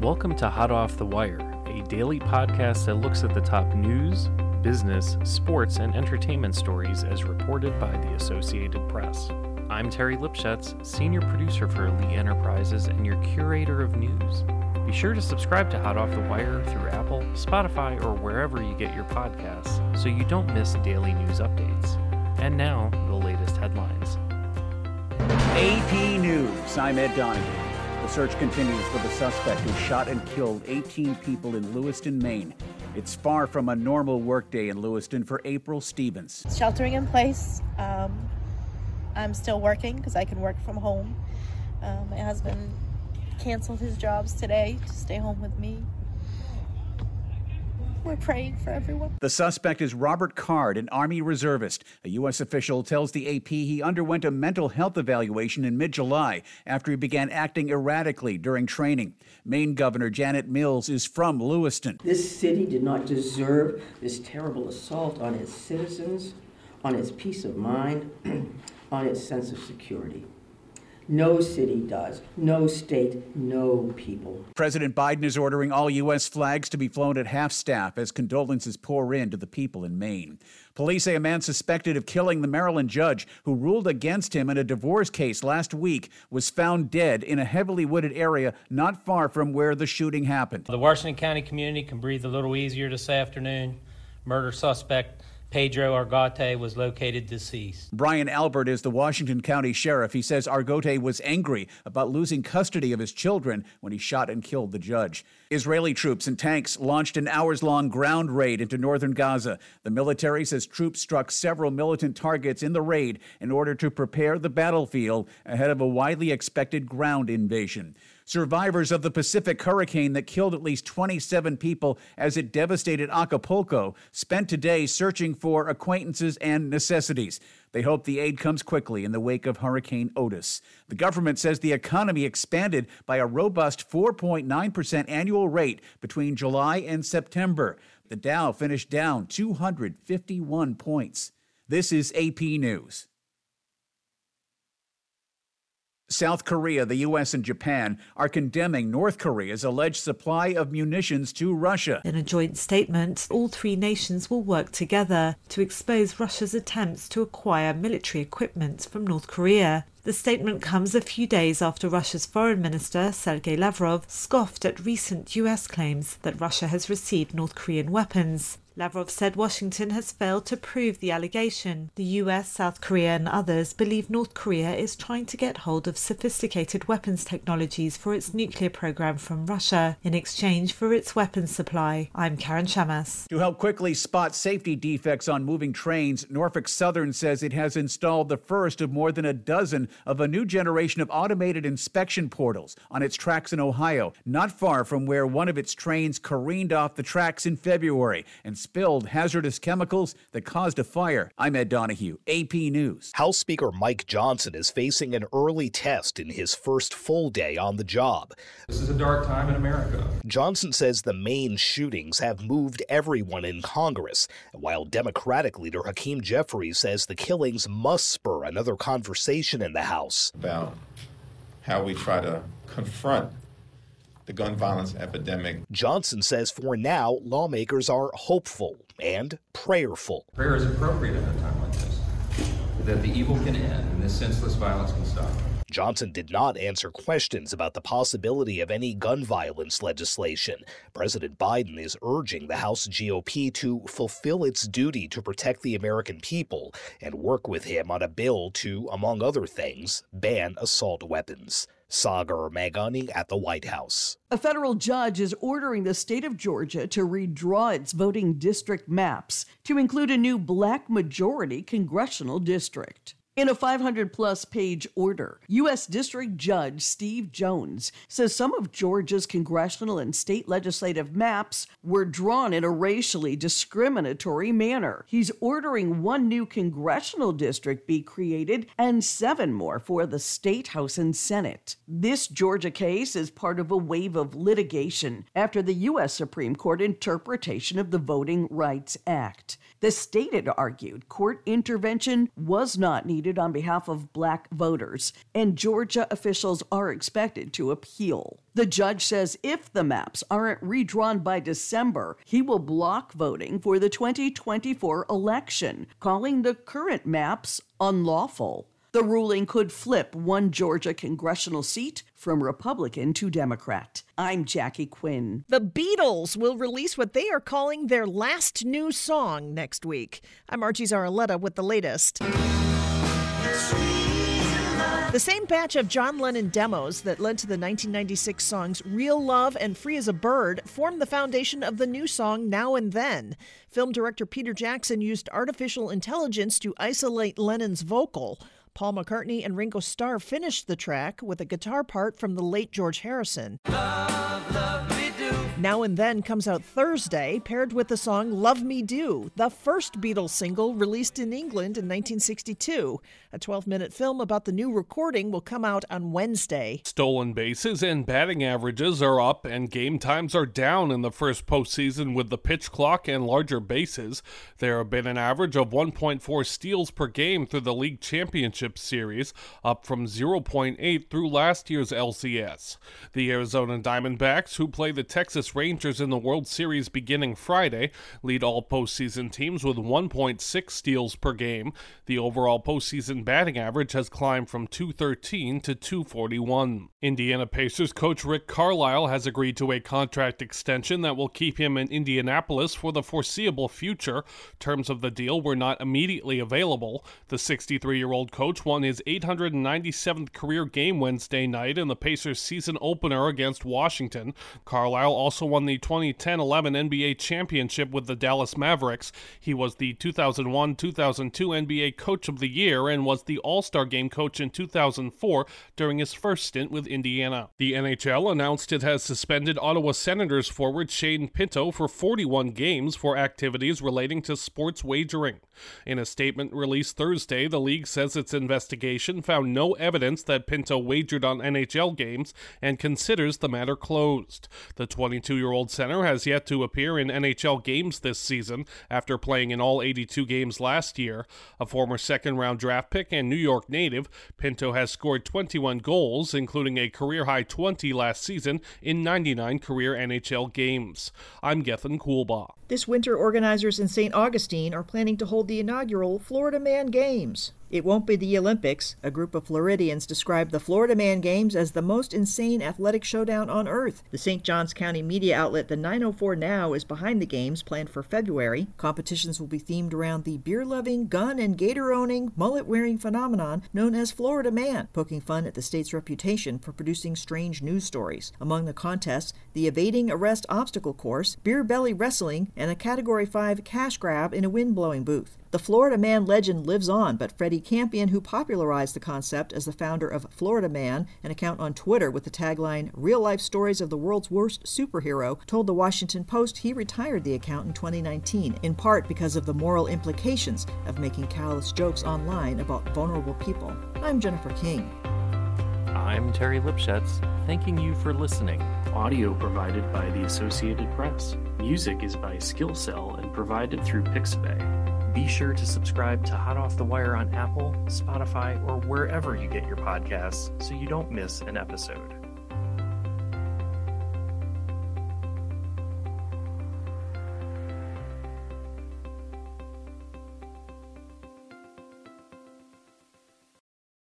Welcome to Hot Off the Wire, a daily podcast that looks at the top news, business, sports, and entertainment stories as reported by the Associated Press. I'm Terry Lipschutz, Senior Producer for Elite Enterprises and your curator of news. Be sure to subscribe to Hot Off the Wire through Apple, Spotify, or wherever you get your podcasts so you don't miss daily news updates. And now, the latest headlines. AP News. I'm Ed Donahue. The search continues for the suspect who shot and killed 18 people in Lewiston, Maine. It's far from a normal workday in Lewiston for April Stevens. Sheltering in place. Um, I'm still working because I can work from home. Um, my husband canceled his jobs today to stay home with me. We're praying for everyone. The suspect is Robert Card, an Army reservist. A U.S. official tells the AP he underwent a mental health evaluation in mid July after he began acting erratically during training. Maine Governor Janet Mills is from Lewiston. This city did not deserve this terrible assault on its citizens, on its peace of mind, on its sense of security. No city does. No state, no people. President Biden is ordering all U.S. flags to be flown at half staff as condolences pour in to the people in Maine. Police say a man suspected of killing the Maryland judge who ruled against him in a divorce case last week was found dead in a heavily wooded area not far from where the shooting happened. The Washington County community can breathe a little easier this afternoon. Murder suspect Pedro Argote was located deceased. Brian Albert is the Washington County Sheriff. He says Argote was angry about losing custody of his children when he shot and killed the judge. Israeli troops and tanks launched an hours long ground raid into northern Gaza. The military says troops struck several militant targets in the raid in order to prepare the battlefield ahead of a widely expected ground invasion. Survivors of the Pacific hurricane that killed at least 27 people as it devastated Acapulco spent today searching for acquaintances and necessities. They hope the aid comes quickly in the wake of Hurricane Otis. The government says the economy expanded by a robust 4.9% annual rate between July and September. The Dow finished down 251 points. This is AP News. South Korea, the U.S., and Japan are condemning North Korea's alleged supply of munitions to Russia. In a joint statement, all three nations will work together to expose Russia's attempts to acquire military equipment from North Korea. The statement comes a few days after Russia's Foreign Minister Sergei Lavrov scoffed at recent US claims that Russia has received North Korean weapons. Lavrov said Washington has failed to prove the allegation. The US, South Korea, and others believe North Korea is trying to get hold of sophisticated weapons technologies for its nuclear program from Russia in exchange for its weapons supply. I'm Karen Shamas. To help quickly spot safety defects on moving trains, Norfolk Southern says it has installed the first of more than a dozen of a new generation of automated inspection portals on its tracks in Ohio, not far from where one of its trains careened off the tracks in February and spilled hazardous chemicals that caused a fire. I'm Ed Donahue, AP News. House Speaker Mike Johnson is facing an early test in his first full day on the job. This is a dark time in America. Johnson says the Maine shootings have moved everyone in Congress, while Democratic leader Hakeem Jeffries says the killings must spur another conversation in the House. About how we try to confront the gun violence epidemic. Johnson says for now, lawmakers are hopeful and prayerful. Prayer is appropriate at a time like this, that the evil can end and this senseless violence can stop. Johnson did not answer questions about the possibility of any gun violence legislation. President Biden is urging the House GOP to fulfill its duty to protect the American people and work with him on a bill to, among other things, ban assault weapons. Sagar Meghani at the White House. A federal judge is ordering the state of Georgia to redraw its voting district maps to include a new black majority congressional district. In a 500 plus page order, U.S. District Judge Steve Jones says some of Georgia's congressional and state legislative maps were drawn in a racially discriminatory manner. He's ordering one new congressional district be created and seven more for the state house and senate. This Georgia case is part of a wave of litigation after the U.S. Supreme Court interpretation of the Voting Rights Act. The state had argued court intervention was not needed on behalf of black voters, and Georgia officials are expected to appeal. The judge says if the maps aren't redrawn by December, he will block voting for the 2024 election, calling the current maps unlawful. The ruling could flip one Georgia congressional seat from Republican to Democrat. I'm Jackie Quinn. The Beatles will release what they are calling their last new song next week. I'm Archie Zaraletta with the latest. The same batch of John Lennon demos that led to the 1996 songs Real Love and Free as a Bird formed the foundation of the new song Now and Then. Film director Peter Jackson used artificial intelligence to isolate Lennon's vocal. Paul McCartney and Ringo Starr finished the track with a guitar part from the late George Harrison. Love, now and Then comes out Thursday, paired with the song Love Me Do, the first Beatles single released in England in 1962. A 12 minute film about the new recording will come out on Wednesday. Stolen bases and batting averages are up, and game times are down in the first postseason with the pitch clock and larger bases. There have been an average of 1.4 steals per game through the league championship series, up from 0.8 through last year's LCS. The Arizona Diamondbacks, who play the Texas Rangers in the World Series beginning Friday lead all postseason teams with 1.6 steals per game. The overall postseason batting average has climbed from 213 to 241. Indiana Pacers coach Rick Carlisle has agreed to a contract extension that will keep him in Indianapolis for the foreseeable future. Terms of the deal were not immediately available. The 63 year old coach won his 897th career game Wednesday night in the Pacers season opener against Washington. Carlisle also also won the 2010 11 NBA championship with the Dallas Mavericks. He was the 2001 2002 NBA Coach of the Year and was the All Star Game coach in 2004 during his first stint with Indiana. The NHL announced it has suspended Ottawa Senators forward Shane Pinto for 41 games for activities relating to sports wagering. In a statement released Thursday, the league says its investigation found no evidence that Pinto wagered on NHL games and considers the matter closed. The 22 22 year old center has yet to appear in NHL games this season after playing in all 82 games last year. A former second round draft pick and New York native, Pinto has scored 21 goals, including a career high 20 last season in 99 career NHL games. I'm Gethin Coolbaugh. This winter, organizers in St. Augustine are planning to hold the inaugural Florida Man Games. It won't be the Olympics. A group of Floridians described the Florida Man Games as the most insane athletic showdown on earth. The St. Johns County media outlet The 904 Now is behind the games planned for February. Competitions will be themed around the beer loving, gun and gator owning, mullet wearing phenomenon known as Florida Man, poking fun at the state's reputation for producing strange news stories. Among the contests, the evading arrest obstacle course, beer belly wrestling, and a Category 5 cash grab in a wind blowing booth. The Florida Man legend lives on, but Freddie Campion, who popularized the concept as the founder of Florida Man, an account on Twitter with the tagline Real Life Stories of the World's Worst Superhero, told the Washington Post he retired the account in 2019, in part because of the moral implications of making callous jokes online about vulnerable people. I'm Jennifer King. I'm Terry Lipschutz, thanking you for listening. Audio provided by the Associated Press. Music is by Skilsel and provided through Pixabay. Be sure to subscribe to Hot Off the Wire on Apple, Spotify, or wherever you get your podcasts so you don't miss an episode.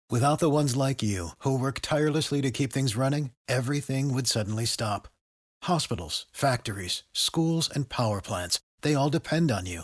Without the ones like you, who work tirelessly to keep things running, everything would suddenly stop. Hospitals, factories, schools, and power plants, they all depend on you.